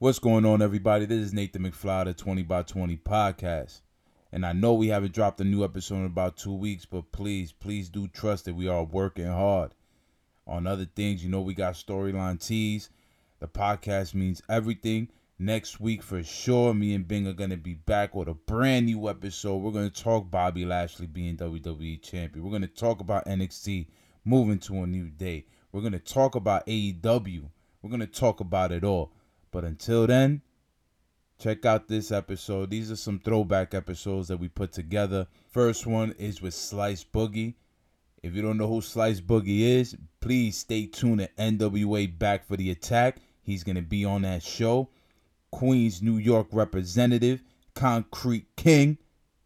What's going on, everybody? This is Nathan McFly, the 20 by 20 podcast. And I know we haven't dropped a new episode in about two weeks, but please, please do trust that we are working hard on other things. You know, we got storyline teas. The podcast means everything. Next week, for sure, me and Bing are going to be back with a brand new episode. We're going to talk Bobby Lashley being WWE champion. We're going to talk about NXT moving to a new day. We're going to talk about AEW. We're going to talk about it all. But until then, check out this episode. These are some throwback episodes that we put together. First one is with Slice Boogie. If you don't know who Slice Boogie is, please stay tuned at NWA Back for the Attack. He's going to be on that show. Queens, New York representative, Concrete King.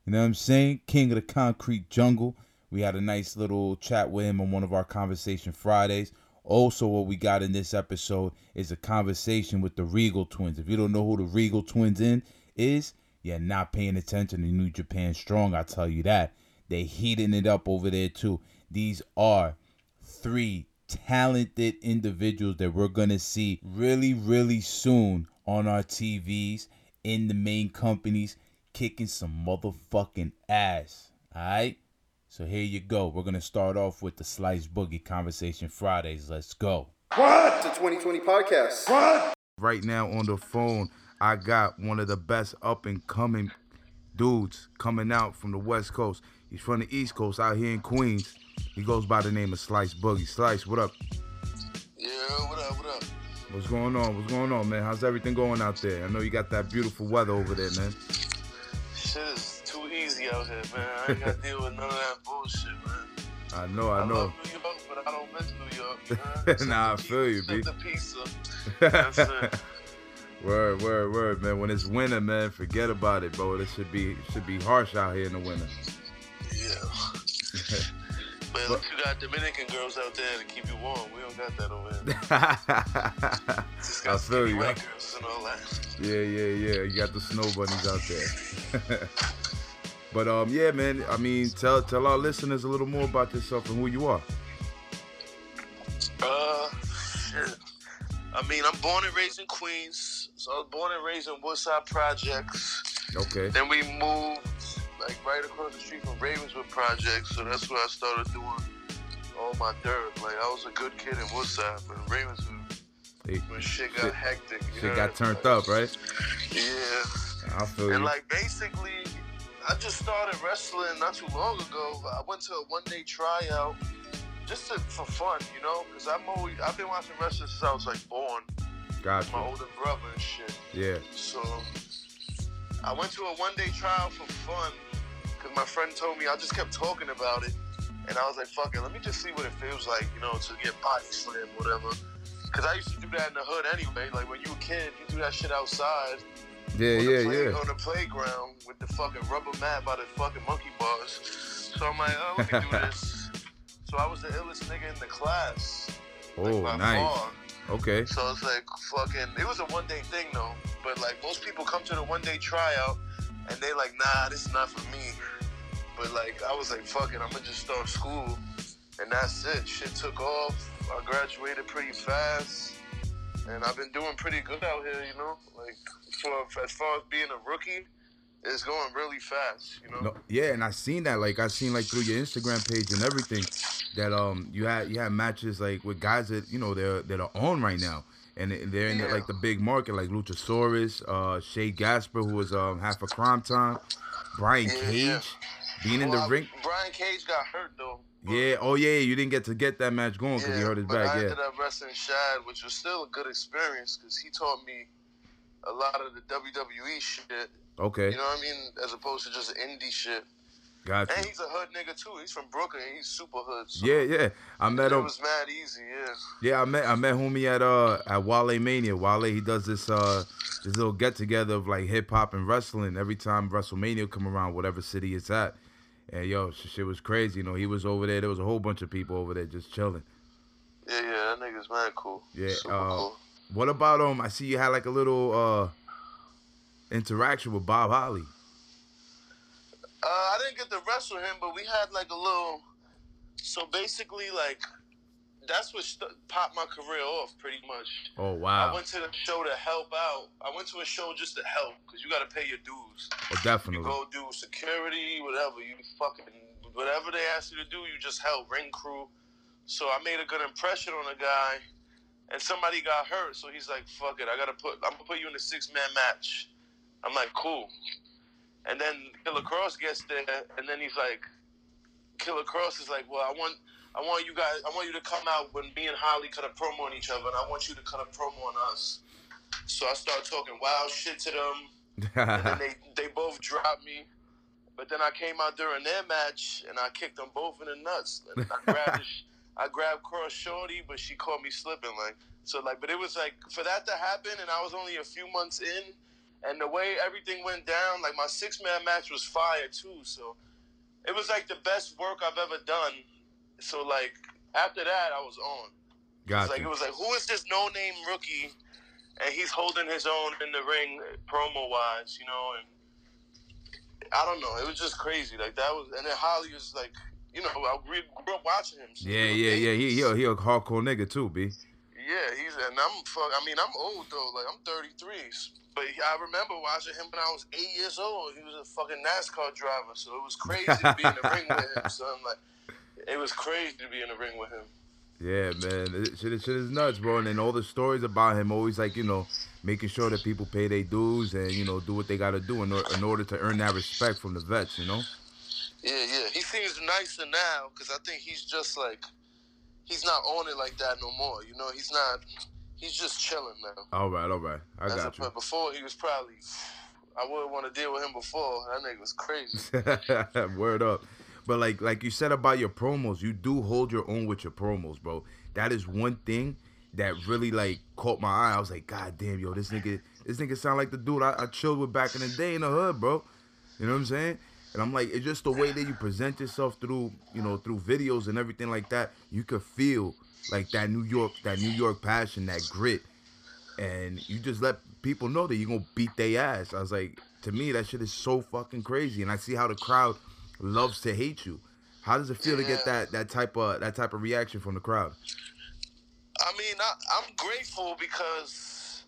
You know what I'm saying? King of the Concrete Jungle. We had a nice little chat with him on one of our Conversation Fridays. Also, what we got in this episode is a conversation with the Regal twins. If you don't know who the Regal twins in is, you're not paying attention to New Japan Strong. I tell you that. They heating it up over there too. These are three talented individuals that we're gonna see really, really soon on our TVs in the main companies, kicking some motherfucking ass. Alright? So here you go. We're gonna start off with the Slice Boogie Conversation Fridays. Let's go. What? The 2020 podcast. What? Right now on the phone, I got one of the best up and coming dudes coming out from the West Coast. He's from the East Coast out here in Queens. He goes by the name of Slice Boogie. Slice, what up? Yeah, what up, what up? What's going on? What's going on, man? How's everything going out there? I know you got that beautiful weather over there, man. Shit is out here, man. I ain't gotta deal with none of that bullshit, man. I know, I I know. love New York, but I don't miss New York. Man. Nah, I feel you, B. the pizza. That's it. word, word, word, man. When it's winter, man, forget about it, bro. It should be should be harsh out here in the winter. Yeah. But you got Dominican girls out there to keep you warm. We don't got that over here. Just got I feel you. white girls and all that. Yeah, yeah, yeah. You got the snow bunnies out there. But um, yeah, man. I mean, tell tell our listeners a little more about yourself and who you are. Uh, shit. I mean, I'm born and raised in Queens. So I was born and raised in Woodside Projects. Okay. Then we moved like right across the street from Ravenswood Projects, so that's where I started doing all my dirt. Like I was a good kid in Woodside, but in Ravenswood, Hey, when shit got Shit- hectic, shit know? got turned up, right? Yeah, I feel and you. like basically, I just started wrestling not too long ago. I went to a one day tryout just to, for fun, you know, because I'm always I've been watching wrestling since I was like born. Gotcha. My older brother and shit. Yeah. So I went to a one day trial for fun because my friend told me I just kept talking about it. And I was like, fuck it, let me just see what it feels like, you know, to get body slammed, whatever. Because I used to do that in the hood anyway. Like when you were a kid, you do that shit outside Yeah, yeah, yeah. on the playground with the fucking rubber mat by the fucking monkey bars. So I'm like, oh, let me do this. So I was the illest nigga in the class. Oh, by nice. far. Okay. So it's like fucking. It was a one day thing though, but like most people come to the one day tryout and they like, nah, this is not for me. But like I was like, fuck it, I'm gonna just start school, and that's it. Shit took off. I graduated pretty fast, and I've been doing pretty good out here. You know, like for as far as being a rookie, it's going really fast. You know. No, yeah, and I seen that. Like I seen like through your Instagram page and everything that um you had you had matches like with guys that you know they're that are on right now. And they- they're in the, like the big market, like Luchasaurus, uh, Shad Gaspard, who was um half a crime time, Brian Yeah, Cage, yeah. being in the I- ring. Brian Cage got hurt though. Yeah, oh yeah, you didn't get to get that match going because he hurt his but back. I Yeah, ended up wrestling Shad, which was still a good experience because he taught me a lot of the WWE shit. okay, You know what I mean? As opposed to just indie shit. got And he's a hood nigga too. He's from Brooklyn. He's super hood. So Yeah, yeah, I met him. It was mad easy. Yeah. Yeah, I met I met homie at uh at Wale Mania. Wale he does this uh this little get together of like hip hop and wrestling every time WrestleMania come around, whatever city it's at. And yo, sh- shit was crazy. You know, he was over there. There was a whole bunch of people over there just chilling. Yeah, yeah. That nigga's mad cool. Yeah, Super uh, cool. What about um? I see you had like a little uh interaction with Bob Holly. Uh, I didn't get to wrestle him, but we had like a little. So basically, like that's what st- popped my career off pretty much. Oh wow! I went to the show to help out. I went to a show just to help because you got to pay your dues. Oh, You definitely. go do security, whatever you fucking whatever they ask you to do, you just help ring crew. So I made a good impression on a guy, and somebody got hurt. So he's like, "Fuck it, I gotta put. I'm gonna put you in a six man match." I'm like, "Cool." And then Killer Kross gets there, and then he's like, Killer Kross is like, "Well, I want." I want you guys. I want you to come out when me and Holly cut a promo on each other, and I want you to cut a promo on us. So I start talking wild shit to them, and then they they both dropped me. But then I came out during their match and I kicked them both in the nuts. And I grabbed sh- I grabbed Kross Shorty, but she caught me slipping. Like so, like, but it was like for that to happen, and I was only a few months in, and the way everything went down, like my six man match was fire too. So it was like the best work I've ever done. So like after that, I was on. It Gotcha. like it was like who is this no name rookie, and he's holding his own in the ring promo wise, you know, and I don't know, it was just crazy. Like that was, and then Holly was like, you know, I re- grew up watching him. so yeah, yeah, yeah. He he a, he a hardcore nigga too, b. Yeah, he's and I'm fuck. I mean, I'm old though. Like I'm 33, but I remember watching him when I was eight years old. He was a fucking NASCAR driver, so it was crazy to be in the ring with him. Son, like it was crazy to be in the ring with him. Yeah, man. It, shit, shit is nuts, bro. And then all the stories about him always like, you know, making sure that people pay their dues and, you know, do what they got to do in, or, in order to earn that respect from the vets, you know? Yeah, yeah. He seems nicer now because I think he's just like he's not on it like that no more. You know, he's not. He's just chilling now. All right, all right. I As got a- before, he was probably. I wouldn't want to deal with him before. That nigga was crazy. you. Word up. But like like you said about your promos, you do hold your own with your promos, bro. That is one thing that really like caught my eye. I was like, God damn, yo, this nigga, this nigga sound like the dude I, I chilled with back in the day in the hood, bro. You know what I'm saying? And I'm like, it's just the way that you present yourself through, you know, through videos and everything like that. You could feel like that New York, that New York passion, that grit, and you just let people know that you're gonna beat their ass. I was like, to me, that shit is so fucking crazy, and I see how the crowd loves to hate you. How does it feel to get that that type of that type of reaction from the crowd? I mean, I, I'm grateful because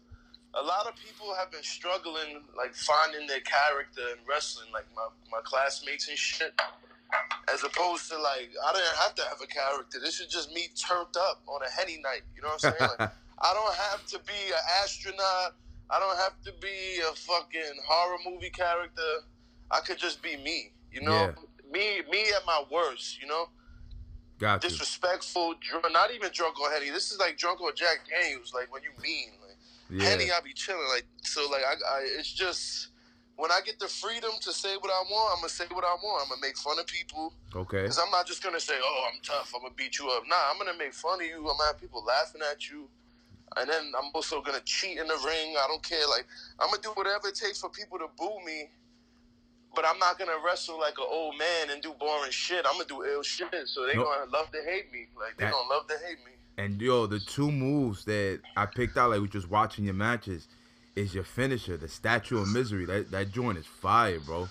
a lot of people have been struggling, like finding their character in wrestling, like my, my classmates and shit. As opposed to like, I didn't have to have a character. This is just me turned up on a henny night. You know what I'm saying? Like, I don't have to be an astronaut. I don't have to be a fucking horror movie character. I could just be me. You know, me me at my worst. You know Got you. disrespectful, drunk, not even drunk or Henny. This is like drunk or Jack Daniels, like when you mean. Like Yeah. Henny, I be chilling. Like so, like I, I, it's just when I get the freedom to say what I want, I'm gonna say what I want. I'm gonna make fun of people Okay. because I'm not just gonna say, "Oh, I'm tough. I'm gonna beat you up." Nah, I'm gonna make fun of you. I'm gonna have people laughing at you. And then I'm also gonna cheat in the ring. I don't care. Like I'm gonna do whatever it takes for people to boo me. But I'm not gonna wrestle like an old man and do boring shit. I'm gonna do ill shit. So they Nope. gonna love to hate me. Like they That- gonna love to hate me. And yo, the two moves that I picked out, like we just watching your matches, is your finisher, the Statue of Misery. That that joint is fire, bro.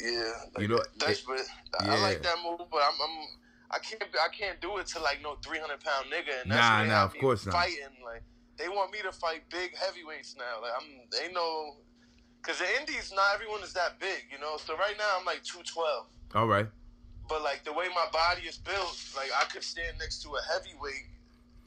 Yeah. Like, You know, that's it- what I I like that move, but I'm, I'm I can't I can't do it to like no 300 pound nigga. And that's Nah, nah, of course not. Fighting like they want me to fight big heavyweights now. Like I'm they know because the indies not everyone is that big, you know. So right now I'm like 212. All right. But like the way my body is built, like I could stand next to a heavyweight,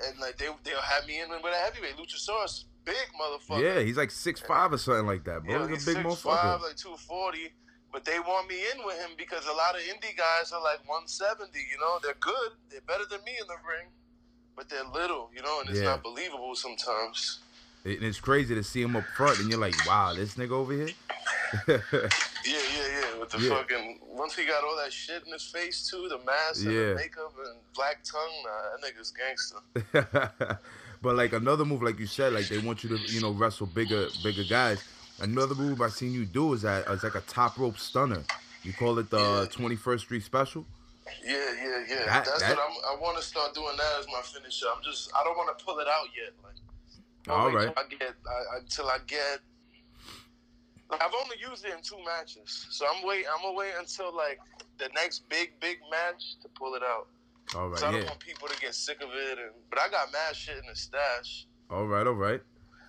and like they they'll have me in with a heavyweight. Luchasaurus, big motherfucker. Yeah, he's like six five or something like that, bro. Yeah, he's he's a big 6'5", motherfucker. like two forty. But they want me in with him because a lot of indie guys are like one seventy. You know, they're good. They're better than me in the ring, but they're little. You know, and it's Yeah. not believable sometimes. And it's crazy to see him up front, and you're like, wow, this nigga over here. Yeah, yeah, yeah. With the Yeah. fucking once he got all that shit in his face too, the mask and Yeah. the makeup and black tongue, nah, that nigga's gangster. but like another move, like you said, like they want you to, you know, wrestle bigger, bigger guys. Another move I seen you do is that is like a top rope stunner. You call it the Yeah. Twenty First Street Special. Yeah, yeah, yeah. That- That's that- what I'm. I want to start doing that as my finisher. I'm just. I don't want to pull it out yet. Like. All wait right. I get I, until I get. Like, I've only used it in two matches, so I'm wait. I'm gonna wait until like the next big big match to pull it out. All right, So I don't yeah. want people to get sick of it. And but I got mad shit in the stash. All right, all right.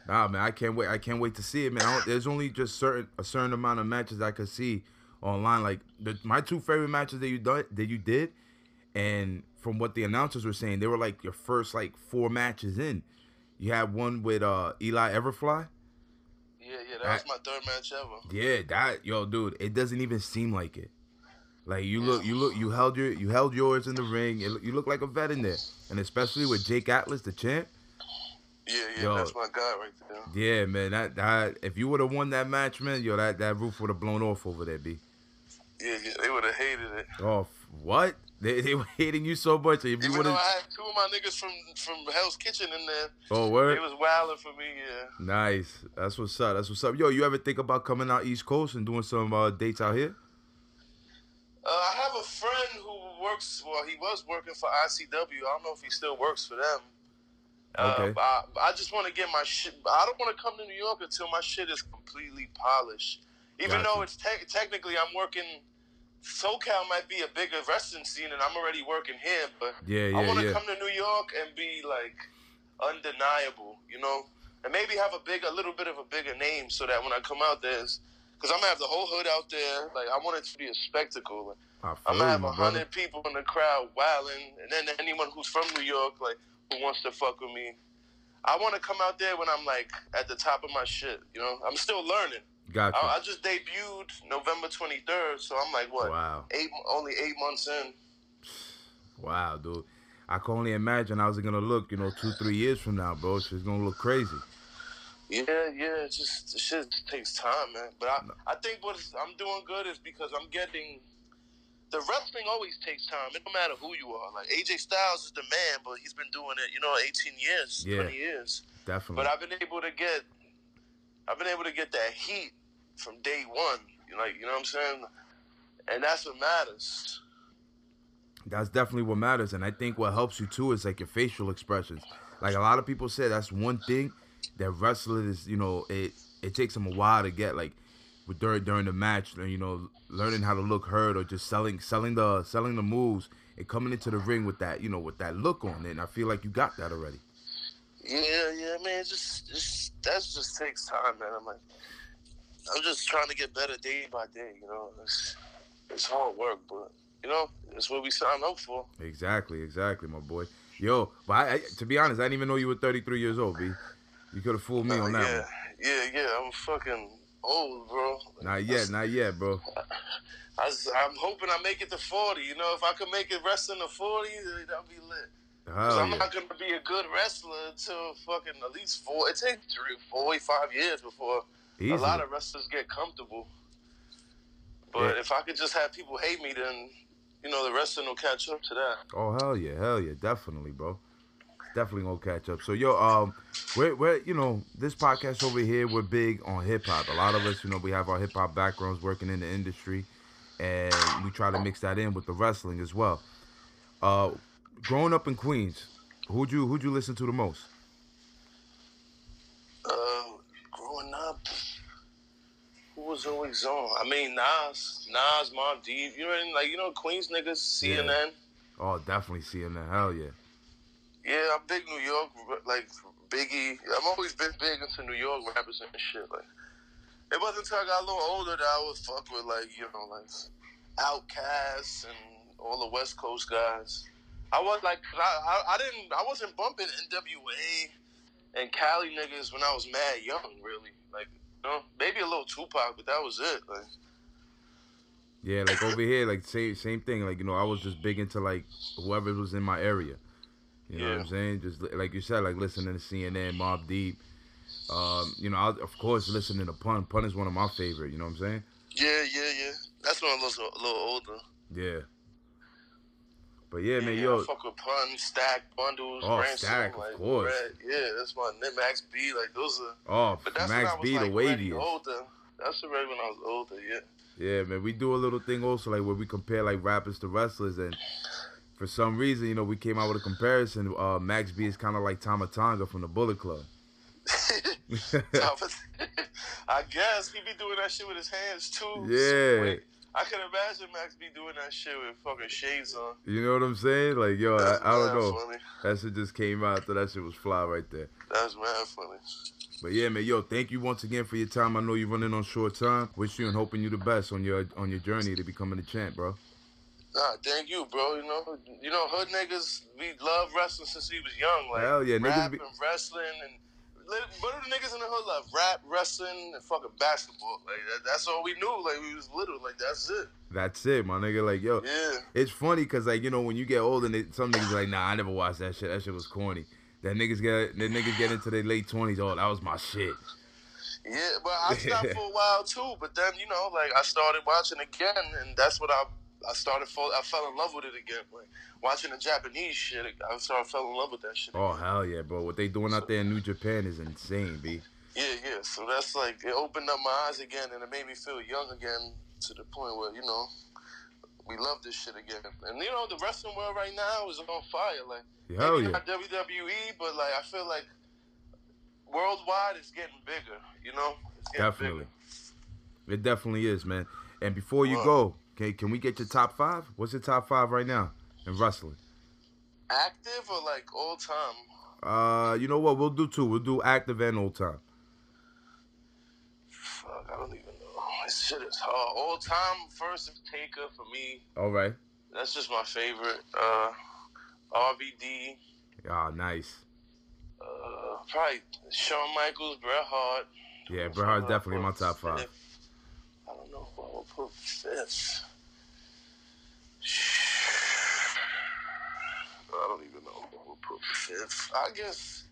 Nah, man, I can't wait. I can't wait to see it, man. There's only just certain a certain amount of matches I could see online. Like the, my two favorite matches that you done that you did, and from what the announcers were saying, they were like your first like four matches in. You had one with uh Eli Everfly. Yeah, yeah, that was my third match ever. Yeah, that yo, dude, it doesn't even seem like it. Like you look, you look, you held your, you held yours in the ring. It, you look like a vet in there, and especially with Jake Atlas, the champ. Yeah, yeah, Yo. that's my guy right there. Yeah, man, that, that if you would have won that match, man, yo, that, that roof would have blown off over there, b. Yeah, yeah, they would have hated it. Oh, what? They, they were hating you so much. If you Even would though have, I had two of my niggas from from Hell's Kitchen in there, oh they It was wilding for me. Yeah. nice. That's what's up. That's what's up. Yo, you ever think about coming out East Coast and doing some uh, dates out here? Uh, I have a friend who works. Well, he was working for ICW. I don't know if he still works for them. Uh, Okay. but I, I just want to get my shit. I don't want to come to New York until my shit is completely polished. Even Gotcha. though it's te- technically I'm working. SoCal might be a bigger wrestling scene, and I'm already working here. But Yeah, I want to yeah. come to New York and be like undeniable, you know, and maybe have a big, a little bit of a bigger name, so that when I come out there, because I'm gonna have the whole hood out there. Like I want it to be a spectacle. I I'm gonna have a hundred people in the crowd wilding, and then anyone who's from New York, like who wants to fuck with me. I want to come out there when I'm like at the top of my shit. You know, I'm still learning. Gotcha. I, I just debuted November 23rd, so I'm like what? Wow. Eight, only eight months in. Wow, dude. I can only imagine how's it gonna look, you know, two, three years from now, bro. It's gonna look crazy. Yeah, yeah, it's just shit just takes time, man. But I, I think what I'm doing good is because I'm getting the wrestling always takes time. It don't matter who you are. Like AJ Styles is the man, but he's been doing it, you know, 18 years, Yeah. 20 years. Definitely. But I've been able to get, I've been able to get that heat from day one. You know, you know what I'm saying? And that's what matters. That's definitely what matters, and I think what helps you too is like your facial expressions. Like a lot of people say, that's one thing that wrestlers, you know, it it takes them a while to get. Like with during during the match, you know, learning how to look hurt or just selling selling the selling the moves and coming into the ring with that, you know, with that look on it. And I feel like you got that already. Yeah, yeah, man. Just, just that just takes time, man. I'm like, I'm just trying to get better day by day. You know, it's it's hard work, but you know, it's what we signed up for. Exactly, exactly, my boy. Yo, but I, I, to be honest, I didn't even know you were 33 years old, B. You could have fooled me on that yeah, one. yeah, yeah. I'm fucking old, bro. Not yet, not yet, bro. I am hoping I make it to 40. You know, if I could make it wrestling to 40, then that'd be lit. I'm yeah. not gonna be a good wrestler until fucking at least four. It takes three, four, five years before Easily. a lot of wrestlers get comfortable. But Yeah. if I could just have people hate me, then you know the wrestling will catch up to that. Oh hell yeah, hell yeah, definitely, bro. Definitely gonna catch up. So yo, um, we're we're you know this podcast over here, we're big on hip hop. A lot of us, you know, we have our hip hop backgrounds working in the industry, and we try to mix that in with the wrestling as well. Uh, growing up in Queens, who'd you who'd you listen to the most? Uh, growing up, who was always on? I mean, Nas, Nas, Mobb Deep. You know, I mean? like you know, Queens niggas, CNN. Oh, definitely CNN. Hell yeah. Yeah, I'm big New York, like Biggie. I've always been big into New York rappers and shit. Like, it wasn't until I got a little older that I would fuck with like you know like Outkast and all the West Coast guys. I was like, I, I, I didn't, I wasn't bumping NWA and Cali niggas when I was mad young, really. Like, you know, maybe a little Tupac, but that was it. Like, Yeah, like over here, like same same thing. Like you know, I was just big into like whoever was in my area. You know what I'm saying? Just like you said, like listening to CNN, Mobb Deep. Um, you know, I, of course, listening to Pun. Pun is one of my favorite. You know what I'm saying? yeah, yeah, yeah. That's when I was a little older. Yeah. But yeah, man, yo, I fuck with Pun, Stack, Bundles, Oh, Ransom, Stack, of course. Red. Yeah, that's my Max B. Like those are. oh, But that's Max when I was B, like the waviest. older. That's already when I was older. Yeah. Yeah, man, we do a little thing also like where we compare like rappers to wrestlers, and for some reason, you know, we came out with a comparison. Uh, Max B is kind of like Tama Tonga from the Bullet Club. I guess he be doing that shit with his hands too. Yeah. Wait, I can imagine Max be doing that shit with fucking shades on. You know what I'm saying? Like, yo, I, That's I don't know. Funny. That shit just came out. So that shit was fly right there. That's mad funny. But yeah, man, yo, thank you once again for your time. I know you're running on short time. Wish you and hoping you the best on your on your journey to becoming a champ, bro. Nah, thank you, bro. You know, you know, hood niggas, we love wrestling since we was young. Like, Hell yeah, niggas be- and wrestling and. What do the niggas in the hood love? Rap, wrestling, and fucking basketball. Like that, that's all we knew. Like we was little. Like that's it. That's it, my nigga. Like, yo, Yeah. it's funny because like you know when you get older, some niggas like, nah, I never watched that shit. That shit was corny. That niggas get that niggas get into their late twenties. Oh, that was my shit. Yeah, but I stopped for a while too. But then you know, like I started watching again, and that's what I I started fall. I fell in love with it again. Like watching the Japanese shit, I started fell in love with that shit. Oh hell yeah, bro. What they doing out there in New Japan is insane, b. Yeah, yeah. So that's like it opened up my eyes again, and it made me feel young again to the point where you know we love this shit again. And you know the wrestling world right now is on fire. Like Hell maybe yeah. not WWE, but like I feel like worldwide it's getting bigger. You know, it's getting Definitely. bigger. It definitely is, man. And before you go, okay, can we get your top five? What's your top five right now in wrestling? Active or like all time? Uh, you know what? We'll do two. We'll do active and old time. Fuck, I don't even know. This shit is hard. All time first is Taker for me. All right. That's just my favorite. Uh, RVD. Ah, nice. Uh, probably Shawn Michaels, Bret Hart. Yeah, Bret Hart's definitely my top five. Fifth. I don't know would put fifth. I don't even know who I would put fifth. I guess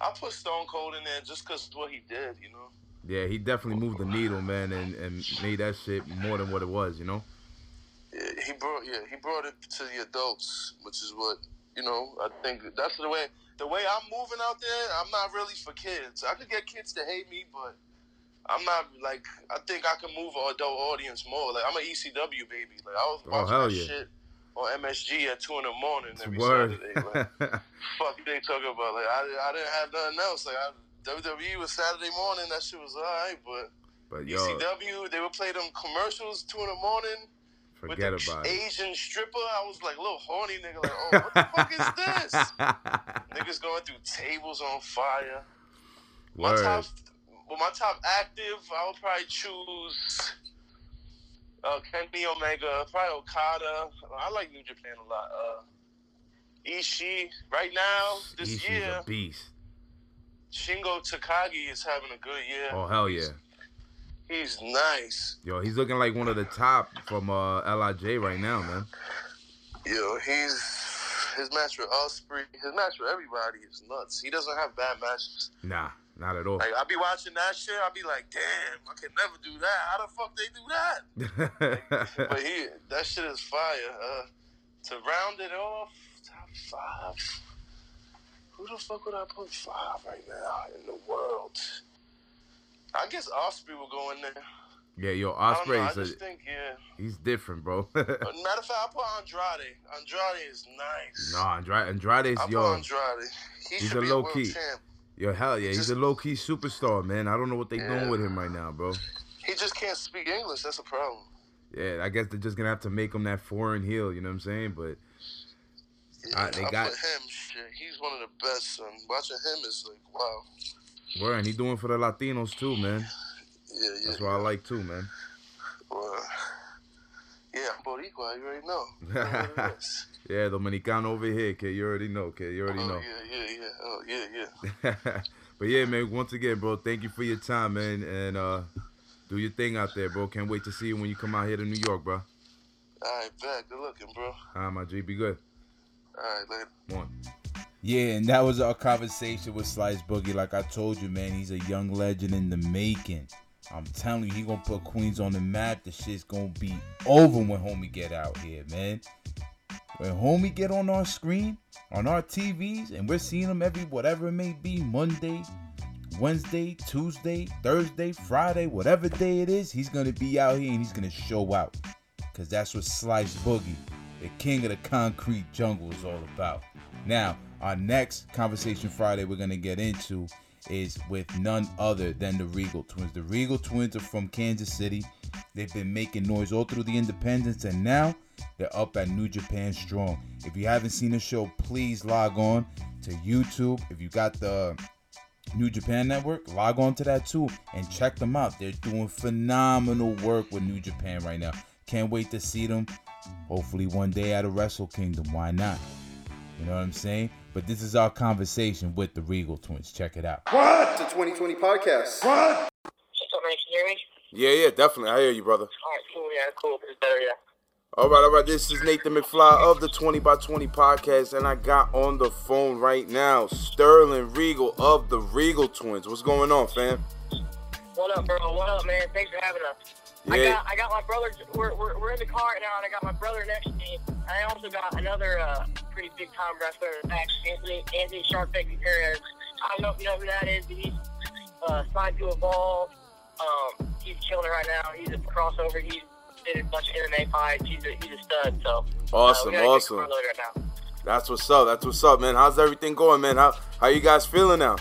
I put Stone Cold in there just because what he did, you know. Yeah, he definitely moved the needle, man, and, and made that shit more than what it was, you know? Yeah, he brought yeah he brought it to the adults, which is what you know. I think that's the way the way I'm moving out there. I'm not really for kids. I could get kids to hate me, but I'm not like I think I can move an adult audience more. Like I'm an ECW baby. Like I was Oh, watching hell that yeah. shit on MSG at two in the morning every Word. Saturday. Like, fuck they talking about? Like I, I didn't have nothing else. Like I, WWE was Saturday morning. That shit was alright, but but yo, ECW they would play them commercials two in the morning with forget the about it. Asian stripper, I was like, little horny nigga, like, oh, what the fuck is this? Niggas going through tables on fire. My top, well, my top active, I would probably choose uh, Kenny Omega, probably Okada. I like New Japan a lot. Uh, Ishii, right now, this Ishii's year, a beast. Shingo Takagi is having a good year. Oh hell yeah. He's nice. Yo, he's looking like one of the top from uh Lij right now, man. Yo, he's his match with Ospreay, his match with everybody is nuts. He doesn't have bad matches. Nah, not at all. Like I be watching that shit, I'll be like, damn, I can never do that. How the fuck they do that? But he, that shit is fire. Uh, to round it off, top five. Who the fuck would I put five right now in the world? I guess Ospreay will go in there. yeah, yo, I don't know. I just a, think, yeah. he's different, bro. Matter of fact, I put Andrade. Andrade is nice. nah, Andrade, Andrade's I put yo, Andrade. He he's should a be low a key. champ. Yo, hell yeah, he's a low key superstar, man. I don't know what they Yeah. doing with him right now, bro. He just can't speak English. That's a problem. Yeah, I guess they're just gonna have to make him that foreign heel. You know what I'm saying? But Yeah, Uh, they I got- him. Shit, he's one of the best. Son. Watching him is like wow. where and he doing for the Latinos too, man. Yeah, yeah. That's what I like too, man. Well, yeah, I'm Boricua. You already know. You know what. Yeah, Dominicano over here, kid. You already know, kid. You already know. oh know. yeah, yeah, yeah. Oh yeah, yeah. but yeah, man. Once again, bro, thank you for your time, man, and uh, do your thing out there, bro. Can't wait to see you when you come out here to New York, bro. All right, back. Good looking, bro. All All right, my G, be good. right, later. One. Yeah, and that was our conversation with Slice Boogie. Like I told you, man, he's a young legend in the making. I'm telling you, he gonna put Queens on the map. The shit's gonna be over when homie get out here, man. When homie get on our screen, on our TVs, and we're seeing him every whatever it may be, Monday, Wednesday, Tuesday, Thursday, Friday, whatever day it is, he's gonna be out here and he's gonna show out. Cause that's what Slice Boogie, the king of the concrete jungle, is all about. Now, our next conversation Friday we're gonna get into is with none other than the Regal Twins. The Regal Twins are from Kansas City. They've been making noise all through the independence, and now they're up at New Japan Strong. If you haven't seen the show, please log on to YouTube. If you got the New Japan Network, log on to that too and check them out. They're doing phenomenal work with New Japan right now. Can't wait to see them. Hopefully, one day at a Wrestle Kingdom. Why not? You know what I'm saying? But this is our conversation with the Regal Twins. Check it out. What? The 2020 podcast. What? up. Can hear me? Yeah, yeah, definitely. I hear you, brother. All right, cool. Yeah, cool. It's better, yeah. All right, all right. This is Nathan McFly of the 20 by 20 podcast, and I got on the phone right now Sterling Regal of the Regal Twins. What's going on, fam? What up, bro? What up, man? Thanks for having us. I got I got my brother. We're, we're, we're in the car right now, and I got my brother next to me. And I also got another uh, pretty big time wrestler, Anthony Anthony Sharpay Gutierrez. I don't know if you know who that is, but he's uh, signed to Evolve. Um, he's killing it right now. He's a crossover. He's did a bunch of MMA fights. He's a, he's a stud. So uh, Awesome, we got a good awesome. right now. That's what's up. That's what's up, man. How's everything going, man? How how you guys feeling now?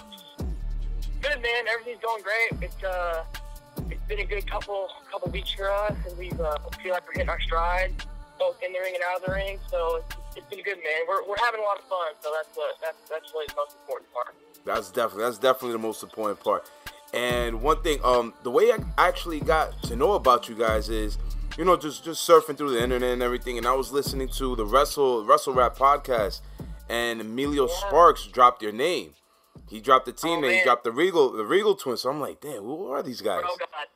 Good man, everything's going great. It's uh, been a good couple couple weeks for us, and we uh, feel like we're hitting our stride, both in the ring and out of the ring. So it's, it's been good, man. We're, we're having a lot of fun. So that's what that's that's really the most important part. That's definitely that's definitely the most important part. And one thing, um, the way I actually got to know about you guys is, you know, just just surfing through the internet and everything, and I was listening to the Wrestle Wrestle Rap podcast, and Emilio Yeah. Sparks dropped your name. He dropped the team Oh, name, he dropped the Regal the Regal Twins. So I'm like, damn, who are these guys? Oh God,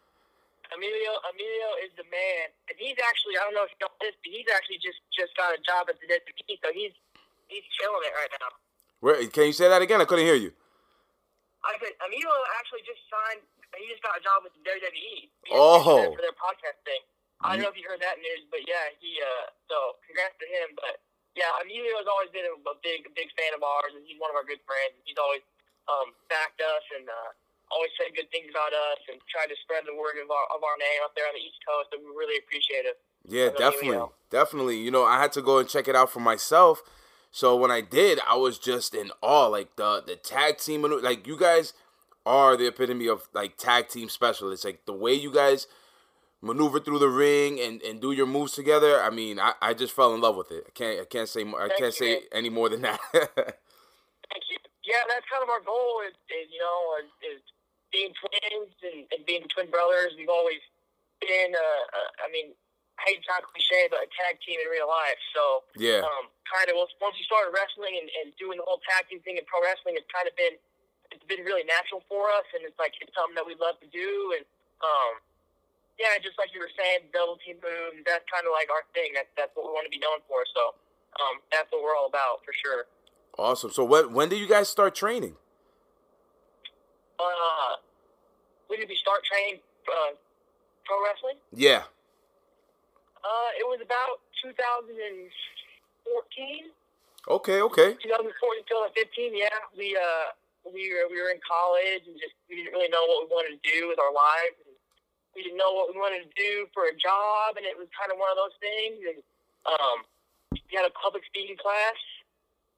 Emilio Emilio is the man, and he's actually I don't know if you know this, but he's actually just just got a job at the WWE, so he's he's killing it right now. Where can you say that again? I couldn't hear you. I said Emilio actually just signed. He just got a job with the WWE. Oh. for their podcast thing. I don't know if you heard that news, but yeah, he. uh So congrats to him. But yeah, Emilio has always been a, a big, big fan of ours, and he's one of our good friends. He's always um, backed us and uh, always said good things about us and tried to spread the word of our of our name up there on the East Coast. And we really appreciate it. Yeah, definitely, definitely. You know, I had to go and check it out for myself. So when I did, I was just in awe. Like the the tag team, like you guys are the epitome of like tag team specialists. Like the way you guys maneuver through the ring and, and do your moves together. I mean, I, I just fell in love with it. I can't I can't say more, I Thank can't you, say man. any more than that. Thank you. Yeah, that's kind of our goal. Is, is you know, is, is being twins and, and being twin brothers. We've always been. Uh, uh, I mean, I hate to sound cliche, but a tag team in real life. So yeah, um, kind of once you started wrestling and, and doing the whole tag team thing in pro wrestling, it's kind of been it's been really natural for us, and it's like it's something that we love to do. And um, yeah, just like you were saying, double team moves. That's kind of like our thing. That's that's what we want to be known for. So um, that's what we're all about for sure. awesome. So when when did you guys start training? Uh, when did we start training uh, pro wrestling? Yeah. Uh, it was about 2014. Okay. Okay. 2014 2015, yeah, we uh we were we were in college and just we didn't really know what we wanted to do with our lives. And we didn't know what we wanted to do for a job, and it was kind of one of those things. And um, we had a public speaking class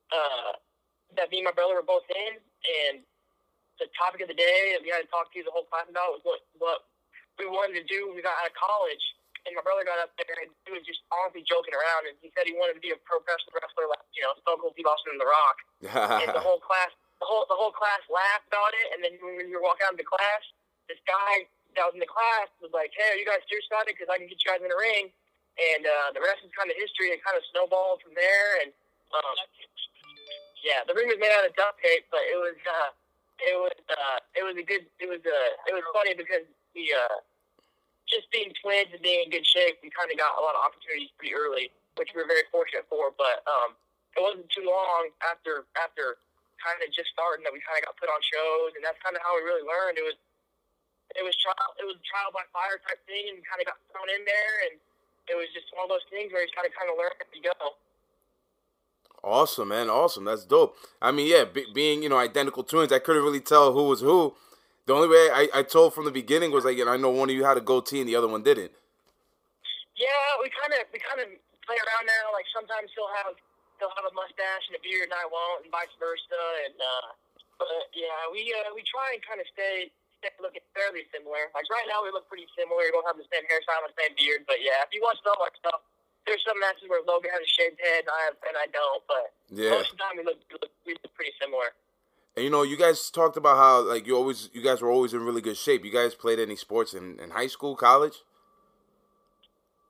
uh, that me and my brother were both in, and the topic of the day that we had to talk to the whole class about was what what we wanted to do when we got out of college. And my brother got up there and he was just honestly joking around, and he said he wanted to be a professional wrestler, like you know, Stone Cold Steve Austin and The Rock and the whole class, the whole the whole class laughed about it. And then when you were walking out of the class, this guy that was in the class was like, "Hey, are you guys serious about it? Because I can get you guys in the ring." And uh, the rest is kind of history. It kind of snowballed from there. And um, yeah, the ring was made out of duct tape, but it was uh, it was uh, it was a good. It was uh, it was funny because we uh, just being twins and being in good shape, we kind of got a lot of opportunities pretty early, which we were very fortunate for. But um, it wasn't too long after after kind of just starting that we kind of got put on shows, and that's kind of how we really learned. It was it was trial it was trial by fire type thing, and kind of got thrown in there, and it was just one of those things where you kind of kind of learn as you go. Awesome, man. Awesome. That's dope. I mean, yeah, be, being, you know, identical twins, I couldn't really tell who was who. The only way I, I told from the beginning was like, know, I know one of you had a goatee and the other one didn't. Yeah, we kind of we kind of play around now. Like sometimes he'll have he'll have a mustache and a beard, and I won't, and vice versa. And uh, But yeah, we uh, we try and kind of stay stay looking fairly similar. Like right now, we look pretty similar. We don't have the same hairstyle and the same beard. But yeah, if you watch all our stuff, there's some matches where Logan has a shaved head and I have, and I don't. But Yeah. most of the time, we look, we look, we look pretty similar. And you know, you guys talked about how like you always, you guys were always in really good shape. You guys played any sports in, in high school, college?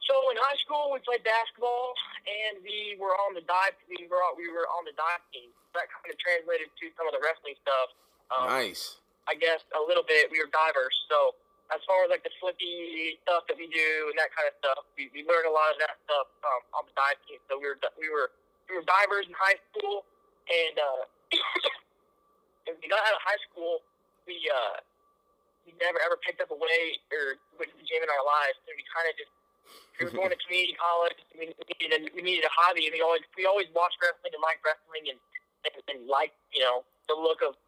So in high school, we played basketball, and we were on the dive. We were on, we were on the dive team. That kind of translated to some of the wrestling stuff. Um, Nice. I guess a little bit. We were divers, so as far as like the flippy stuff that we do and that kind of stuff, we, we learned a lot of that stuff um, on the dive team. So we were we were we were divers in high school, and uh, when we got out of high school, we uh, we never ever picked up a weight or went to the gym in our lives, and we kind of just we were going to community college. We needed a, we needed a hobby, and we always we always watched wrestling and liked wrestling and and, and liked you know the look of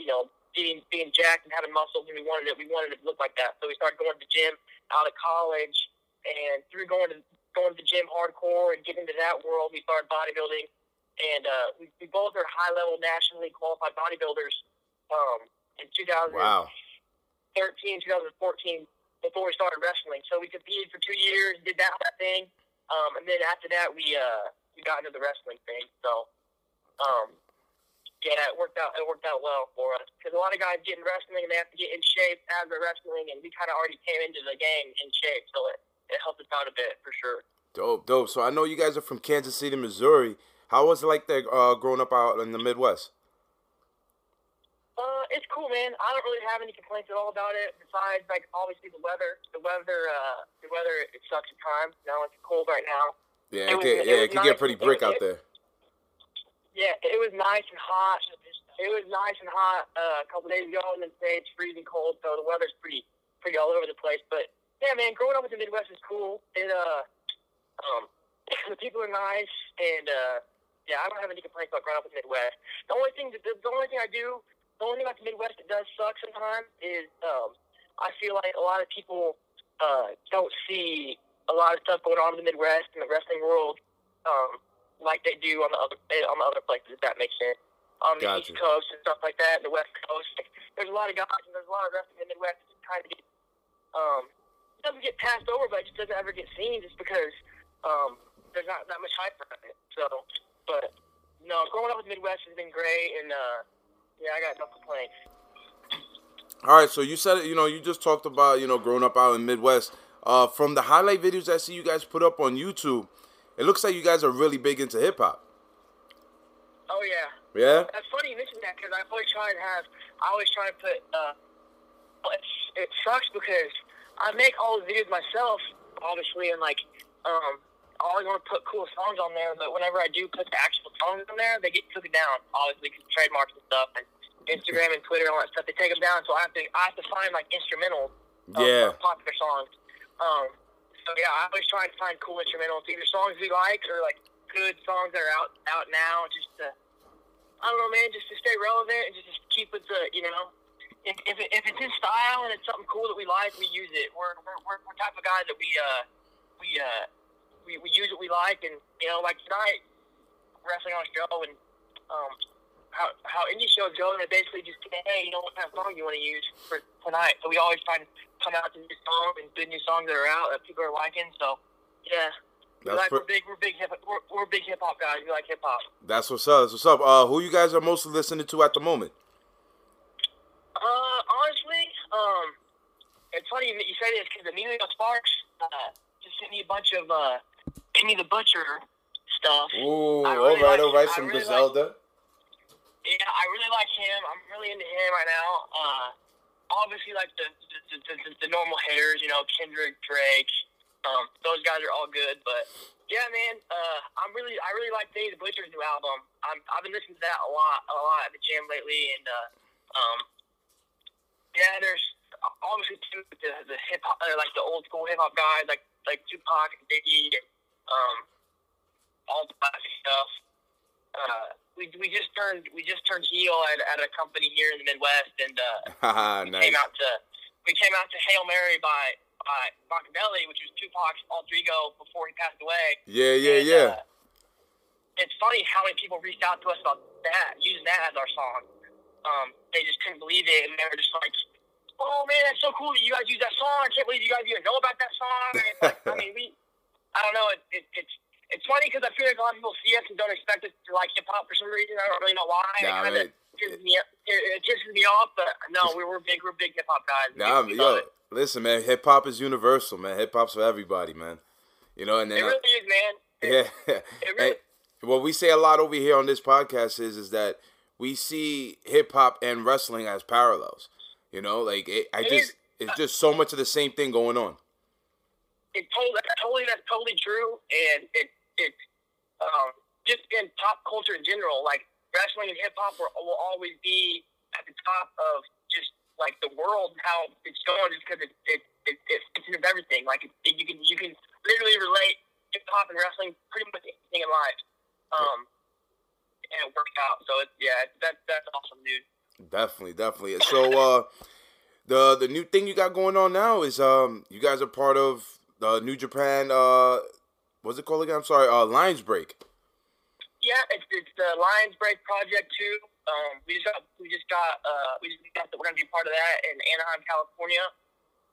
you know being being jacked and having muscles, and we wanted it. We wanted it to look like that. So we started going to the gym out of college, and through going to going to the gym hardcore and getting into that world, we started bodybuilding. And uh, we, we both are high level nationally qualified bodybuilders. Um, in 2013, Wow. 2014, before we started wrestling. So we competed for two years, did that whole thing, um, and then after that, we uh, we got into the wrestling thing. So, um, yeah, it worked out. It worked out well for us because a lot of guys get in wrestling and they have to get in shape as they're wrestling, and we kind of already came into the game in shape, so it, it helped us out a bit for sure. Dope, dope. So I know you guys are from Kansas City, Missouri. How was it like that uh, growing up out in the Midwest? Uh, it's cool, man. I don't really have any complaints at all about it. Besides, like obviously the weather. The weather, uh, the weather, it sucks at times. Now it's cold right now. Yeah, It it, was- can, it yeah, it can nice. get pretty brick out there. Yeah, it was nice and hot. It was nice and hot uh, a couple days ago, and then today it's freezing cold. So the weather's pretty, pretty all over the place. But yeah, man, growing up in the Midwest is cool. It uh, um, the people are nice, and uh, yeah, I don't have any complaints about growing up in the Midwest. The only thing, that, the, the only thing I do, the only thing about the Midwest that does suck sometimes is um, I feel like a lot of people uh, don't see a lot of stuff going on in the Midwest in the wrestling world. Um, like they do on the other eh, on the other places. If that makes sense. On the Gotcha. East Coast and stuff like that, and the West Coast. Like, there's a lot of guys and there's a lot of wrestling in the Midwest that kind of get um doesn't get passed over, but it just doesn't ever get seen just because um there's not that much hype around it. So, but no, growing up in the Midwest has been great, and uh yeah, I got no complaints. All right, so you said it. You know, you just talked about you know growing up out in Midwest. Uh, from the highlight videos I see you guys put up on YouTube, it looks like you guys are really big into hip hop. Oh yeah. Yeah. That's funny you that because I always try and have, I always try and put, uh, it's, it sucks because I make all the videos myself, obviously, and like, um, I always want to put cool songs on there, but whenever I do put the actual songs on there, they get taken down, obviously, because trademarks and stuff, and Instagram and Twitter and all that stuff, they take them down, so I have to, I have to find like instrumentals of, Yeah. popular songs. Um, so yeah, I always try and find cool instrumentals, either songs we like or like good songs that are out out now, just to I don't know, man, just to stay relevant and just, keep it the, you know, if if, it, if it's in style and it's something cool that we like, we use it. We're we're we're, we're type of guys that we uh we uh we, we use what we like, and you know, like tonight, wrestling on show and um how how indie shows go, and they basically just say, hey, you know, what kind of song you want to use for tonight. So we always try and come out with new songs and good new songs that are out that people are liking. So yeah. That's like, we're big, we're big hip, we're, we're big hip hop guys. We like hip hop. That's what's up. That's what's up. Uh, who you guys are mostly listening to at the moment? Uh, honestly, um, it's funny that you say this because Emilio Sparks uh, just sent me a bunch of uh, Benny the Butcher stuff. Ooh, I all really right, like- all right. Some really Griselda. Yeah, I really like him. I'm really into him right now. Uh, obviously, like the the, the, the, the normal hitters, you know, Kendrick, Drake. Um, those guys are all good, but yeah, man, uh, I'm really, I really like the Butcher's new album. I'm, I've been listening to that a lot, a lot at the gym lately, and uh, um, yeah, there's obviously too the, the hip hop, uh, like the old school hip hop guys, like like Tupac and Biggie, and um, all the classic stuff. Uh, we we just turned we just turned heel at, at a company here in the Midwest, and uh, we nice. came out to we came out to Hail Mary by by Makaveli, which was Tupac's alter ego before he passed away. Yeah, yeah, And, yeah. uh, it's funny how many people reached out to us about that, using that as our song. um, they just couldn't believe it, and they were just like, "Oh man, that's so cool that you guys use that song! I can't believe you guys even know about that song." And like, I mean, we, I don't know, it, it, it's it's funny because I feel like a lot of people see us and don't expect us to like hip hop for some reason. I don't really know why. Nah, it kind of pisses me, it, it me off, but no, we were big, we're big hip hop guys. Nah, We- we yo, listen, man. Hip hop is universal, man. Hip hop's for everybody, man. You know, and It then uh, really is, man. It- yeah. really- And what we say a lot over here on this podcast is is that we see hip hop and wrestling as parallels. You know, like it, I It just is. it's just so much of the same thing going on. it totally, totally that's totally true, and it um, just in pop culture in general, like wrestling and hip hop will, always be at the top of just like the world how it's going, just because it it it, it fits into everything. Like it, you can you can literally relate hip hop and wrestling pretty much anything in life, um, and it works out. So yeah, that that's awesome, dude. Definitely, definitely. So uh the the new thing you got going on now is um you guys are part of the New Japan uh what's it called again? I'm sorry, uh Lions Break. Yeah, it's it's the Lions Break project too. Um, we just got we just got uh, we just got that we're gonna be part of that in Anaheim, California,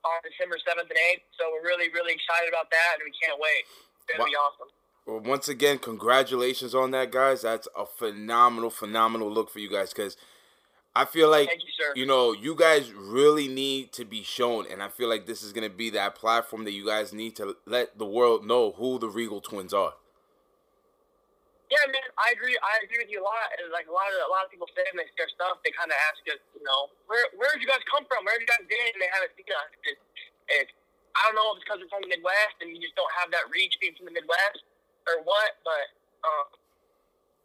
on December seventh and eighth. So we're really really excited about that, and we can't wait. It's gonna be awesome. Well, once again, congratulations on that, guys. That's a phenomenal, phenomenal look for you guys because I feel like Thank you, sir. you know you guys really need to be shown, and I feel like this is gonna be that platform that you guys need to let the world know who the Regal Twins are. Yeah, man, I agree. I agree with you a lot. And like a lot of a lot of people say when they share stuff, they kind of ask us, you know, where where did you guys come from? Where did you guys been? And they haven't seen us. It's, it's, I don't know if it's because it's from the Midwest and you just don't have that reach being from the Midwest or what, but um,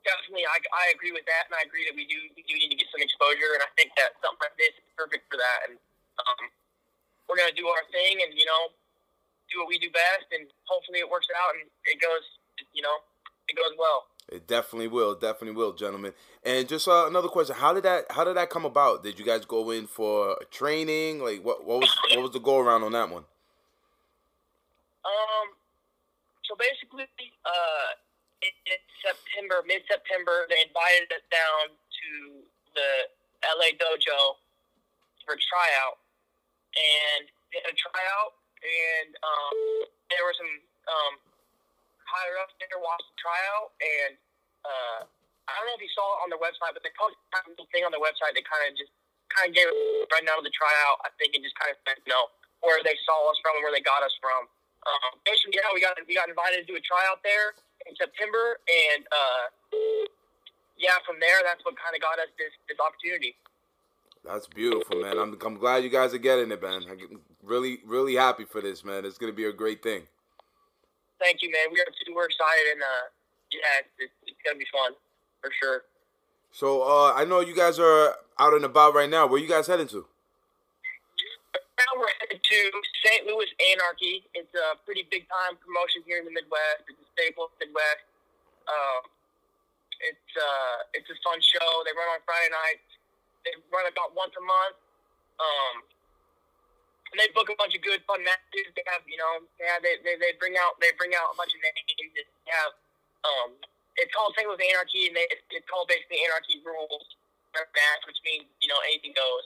definitely I, I agree with that, and I agree that we do we do need to get some exposure, and I think that something like this is perfect for that. And um, we're gonna do our thing, and you know, do what we do best, and hopefully it works out and it goes, you know, it goes well. It definitely will, definitely will, gentlemen. And just uh, another question: How did that How did that come about? Did you guys go in for training? Like, what what was what was the go around on that one? Um, so basically, uh, in, September, mid September, they invited us down to the LA dojo for tryout, and they had a tryout, and um, there were some um, higher ups there watched the tryout, and uh, I don't know if you saw it on their website, but they posted little thing on their website that kind of just kind of gave it right now to the tryout, I think, and just kind of said, you know, where they saw us from and where they got us from. Um, basically, yeah, we got we got invited to do a tryout there in September, and uh, yeah, from there, that's what kind of got us this this opportunity. That's beautiful, man. I'm I'm glad you guys are getting it, man. I'm really really happy for this, man. It's gonna be a great thing. Thank you, man. We are we're excited, and uh, yeah, it's, it's, it's gonna be fun for sure. So uh, I know you guys are out and about right now. Where you guys heading to? Now we're headed to St. Louis Anarchy. It's a pretty big time promotion here in the Midwest. It's a staple of the Midwest. Um, it's uh, it's a fun show. They run on Friday nights. They run about once a month. Um, and they book a bunch of good fun matches. They have you know they have they, they, they bring out they bring out a bunch of names. They have um, it's called St. Louis Anarchy, and they, it's, called basically Anarchy Rules match, which means you know anything goes.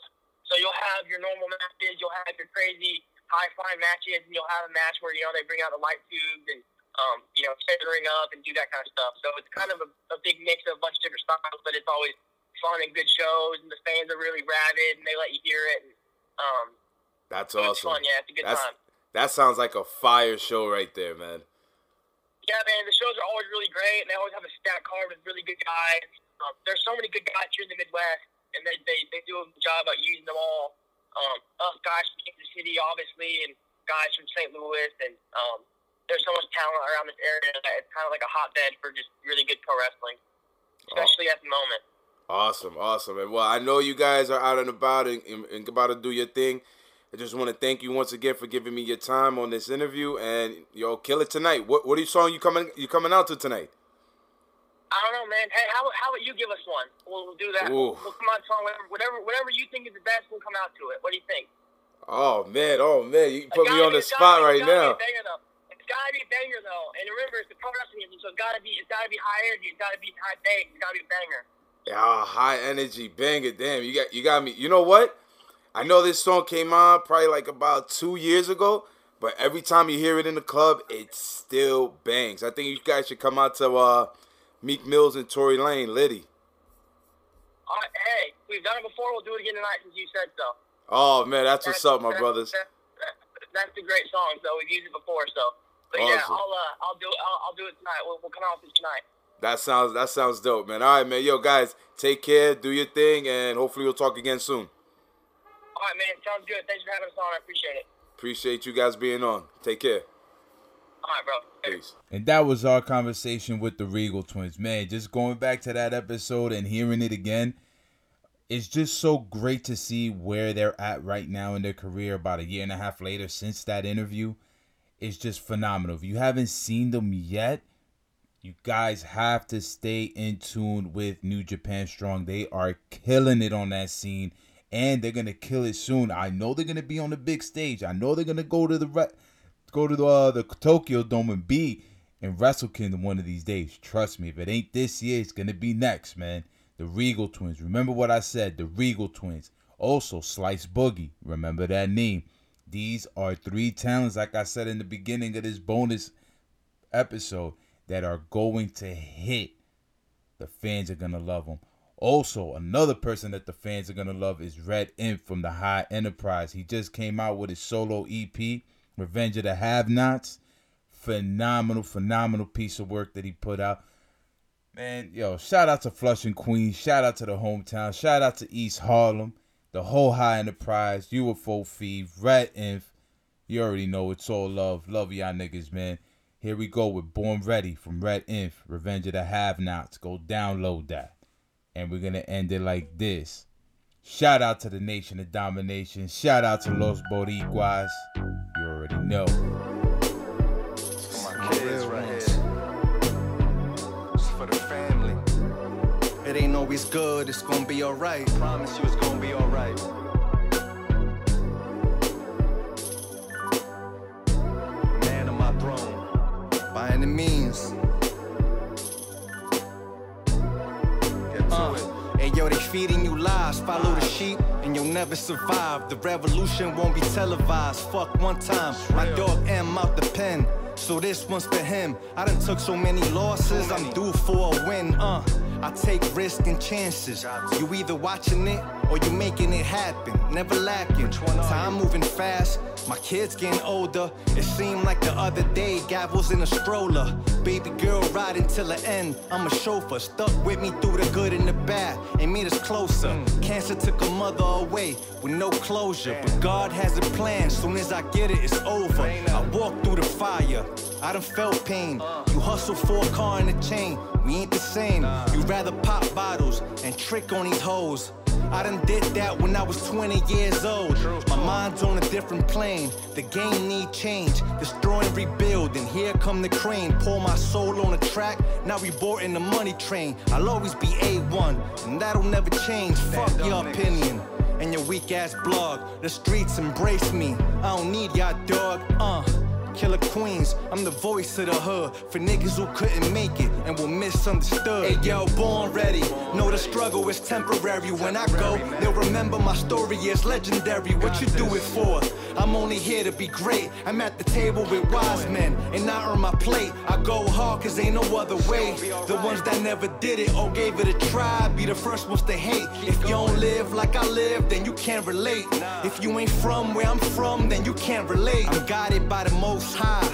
So you'll have your normal matches, you'll have your crazy high flying matches, and you'll have a match where you know they bring out the light tubes and um, you know tethering up and do that kind of stuff. So it's kind of a, a big mix of a bunch of different styles, but it's always fun and good shows, and the fans are really rabid and they let you hear it. And, um, That's so awesome. fun, yeah, it's a good That's time. that sounds like a fire show right there, man. Yeah, man, the shows are always really great, and they always have a stack card with really good guys. Um, there's so many good guys here in the Midwest, and they, they, they do a good job about using them all. Um, us guys from Kansas City, obviously, and guys from St. Louis, and um, there's so much talent around this area that it's kind of like a hotbed for just really good pro wrestling, especially at the moment. Awesome, awesome. And well, I know you guys are out and about and, and, and about to do your thing. I just want to thank you once again for giving me your time on this interview. And yo, kill it tonight. What what are you song you coming you coming out to tonight? I don't know, man. Hey, how, how about you give us one? We'll, we'll do that. Ooh. We'll come out song whatever, whatever whatever you think is the best. We'll come out to it. What do you think? Oh man, oh man, you put me on the spot right be- it's gotta now. be banger, though. It's gotta be a banger though. And remember, it's the pro wrestling industry, so it's gotta be it's gotta be high energy. It's gotta be high pace. It's gotta be a banger. Yeah, high energy banger. Damn, you got you got me. You know what? I know this song came on probably like about two years ago, but every time you hear it in the club, it still bangs. I think you guys should come out to uh, Meek Mills and Tory Lanez, Litty. Uh, hey, we've done it before. We'll do it again tonight since you said so. Oh man, that's what's up, my that's, brothers. That's, that's a great song. So we've used it before. So, but yeah, Awesome. I'll uh, I'll do it. I'll, I'll do it tonight. We'll, we'll come out with it tonight. That sounds that sounds dope, man. All right, man. Yo, guys, take care, do your thing, and hopefully we'll talk again soon. All right, man. Sounds good. Thanks for having us on. I appreciate it. Appreciate you guys being on. Take care. All right, bro. Peace. And that was our conversation with the Regal twins. Man, just going back to that episode and hearing it again, it's just so great to see where they're at right now in their career about a year and a half later since that interview. It's just phenomenal. If you haven't seen them yet, you guys have to stay in tune with New Japan Strong. They are killing it on that scene and they're going to kill it soon. I know they're going to be on the big stage. I know they're going to go to the re- go to the, uh, the Tokyo Dome and be in Wrestle Kingdom one of these days. Trust me, if it ain't this year, it's gonna be next, man. The Regal Twins. Remember what I said, the Regal Twins. Also, Slice Boogie. Remember that name. These are three talents, like I said in the beginning of this bonus episode, that are going to hit. The fans are gonna love them. Also, another person that the fans are gonna love is Red Imp from the High Enterprise. He just came out with his solo EP, Revenge of the Have Nots. Phenomenal, phenomenal piece of work that he put out. Man, yo, shout out to Flushing Queens. Shout out to the hometown. Shout out to East Harlem. The whole High Enterprise. UFO Feed. Red Inf. You already know it's all love. Love y'all niggas, man. Here we go with Born Ready from Red Inf. Revenge of the Have Nots. Go download that. And we're going to end it like this. Shout out to the Nation of Domination. Shout out to Los Boricuas. You already know. my kids right here. It's for the family. It ain't always good, it's gonna be alright. Promise you it's gonna be alright. Man on my throne. By any means. Yo, they feeding you lies. Follow the sheep and you'll never survive. The revolution won't be televised. Fuck one time. My dog M out the pen. So this one's for him. I done took so many losses. I'm due for a win. Uh, I take risks and chances. You either watching it or you making it happen. Never lacking. Time moving fast. My kids getting older. It seemed like the other day, Gavels in a stroller. Baby girl riding till the end. I'm a chauffeur, stuck with me through the good and the bad. And made us closer. Cancer took a mother away with no closure. But God has a plan. Soon as I get it, it's over. I walk through the fire. I done felt pain. You hustle for a car and a chain. We ain't the same. You rather pop bottles and trick on these hoes. I done did that when I was 20 years old. My mind's on a different plane. The game need change. Destroy and rebuild. And here come the crane. Pour my soul on the track. Now we boarding the money train. I'll always be A1. And that'll never change. Fuck your opinion. And your weak ass blog. The streets embrace me. I don't need y'all dog. Uh. Killer Queens, I'm the voice of the hood for niggas who couldn't make it and were misunderstood. Hey yo, born ready. Know the struggle is temporary. When I go, they'll remember my story is legendary. What you do it for? I'm only here to be great. I'm at the table with wise men and I earn my plate. I go hard cause ain't no other way. The ones that never did it or gave it a try be the first ones to hate. If you don't live like I live, then you can't relate. If you ain't from where I'm from, then you can't relate. I'm guided by the most high.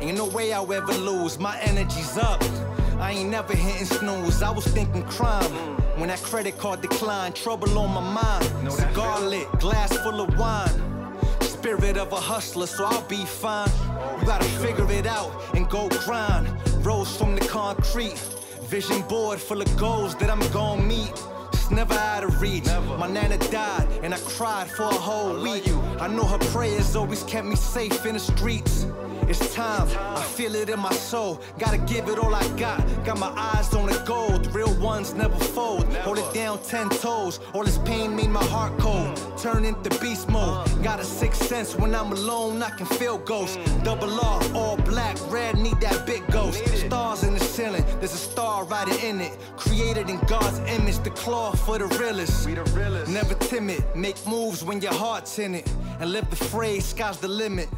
Ain't no way I'll ever lose. My energy's up. I ain't never hitting snooze. I was thinking crime. When that credit card declined, trouble on my mind. Cigar lit, glass full of wine. Spirit of a hustler, so I'll be fine. You gotta figure it out and go grind. Rose from the concrete. Vision board full of goals that I'm gon' meet. Never out of reach. My nana died and I cried for a whole week. I know her prayers always kept me safe in the streets. It's time, I feel it in my soul. Gotta give it all I got. Got my eyes on the gold. Real ones never fold. Hold it down ten toes. All this pain made my heart cold. Turn into beast mode. Got a sixth sense when I'm alone. I can feel ghosts. Double R, all black, red. Need that big ghost. Stars in the ceiling. There's a star right in it. Created in God's image. The claw for the realest. Never timid. Make moves when your heart's in it. And live the phrase, sky's the limit.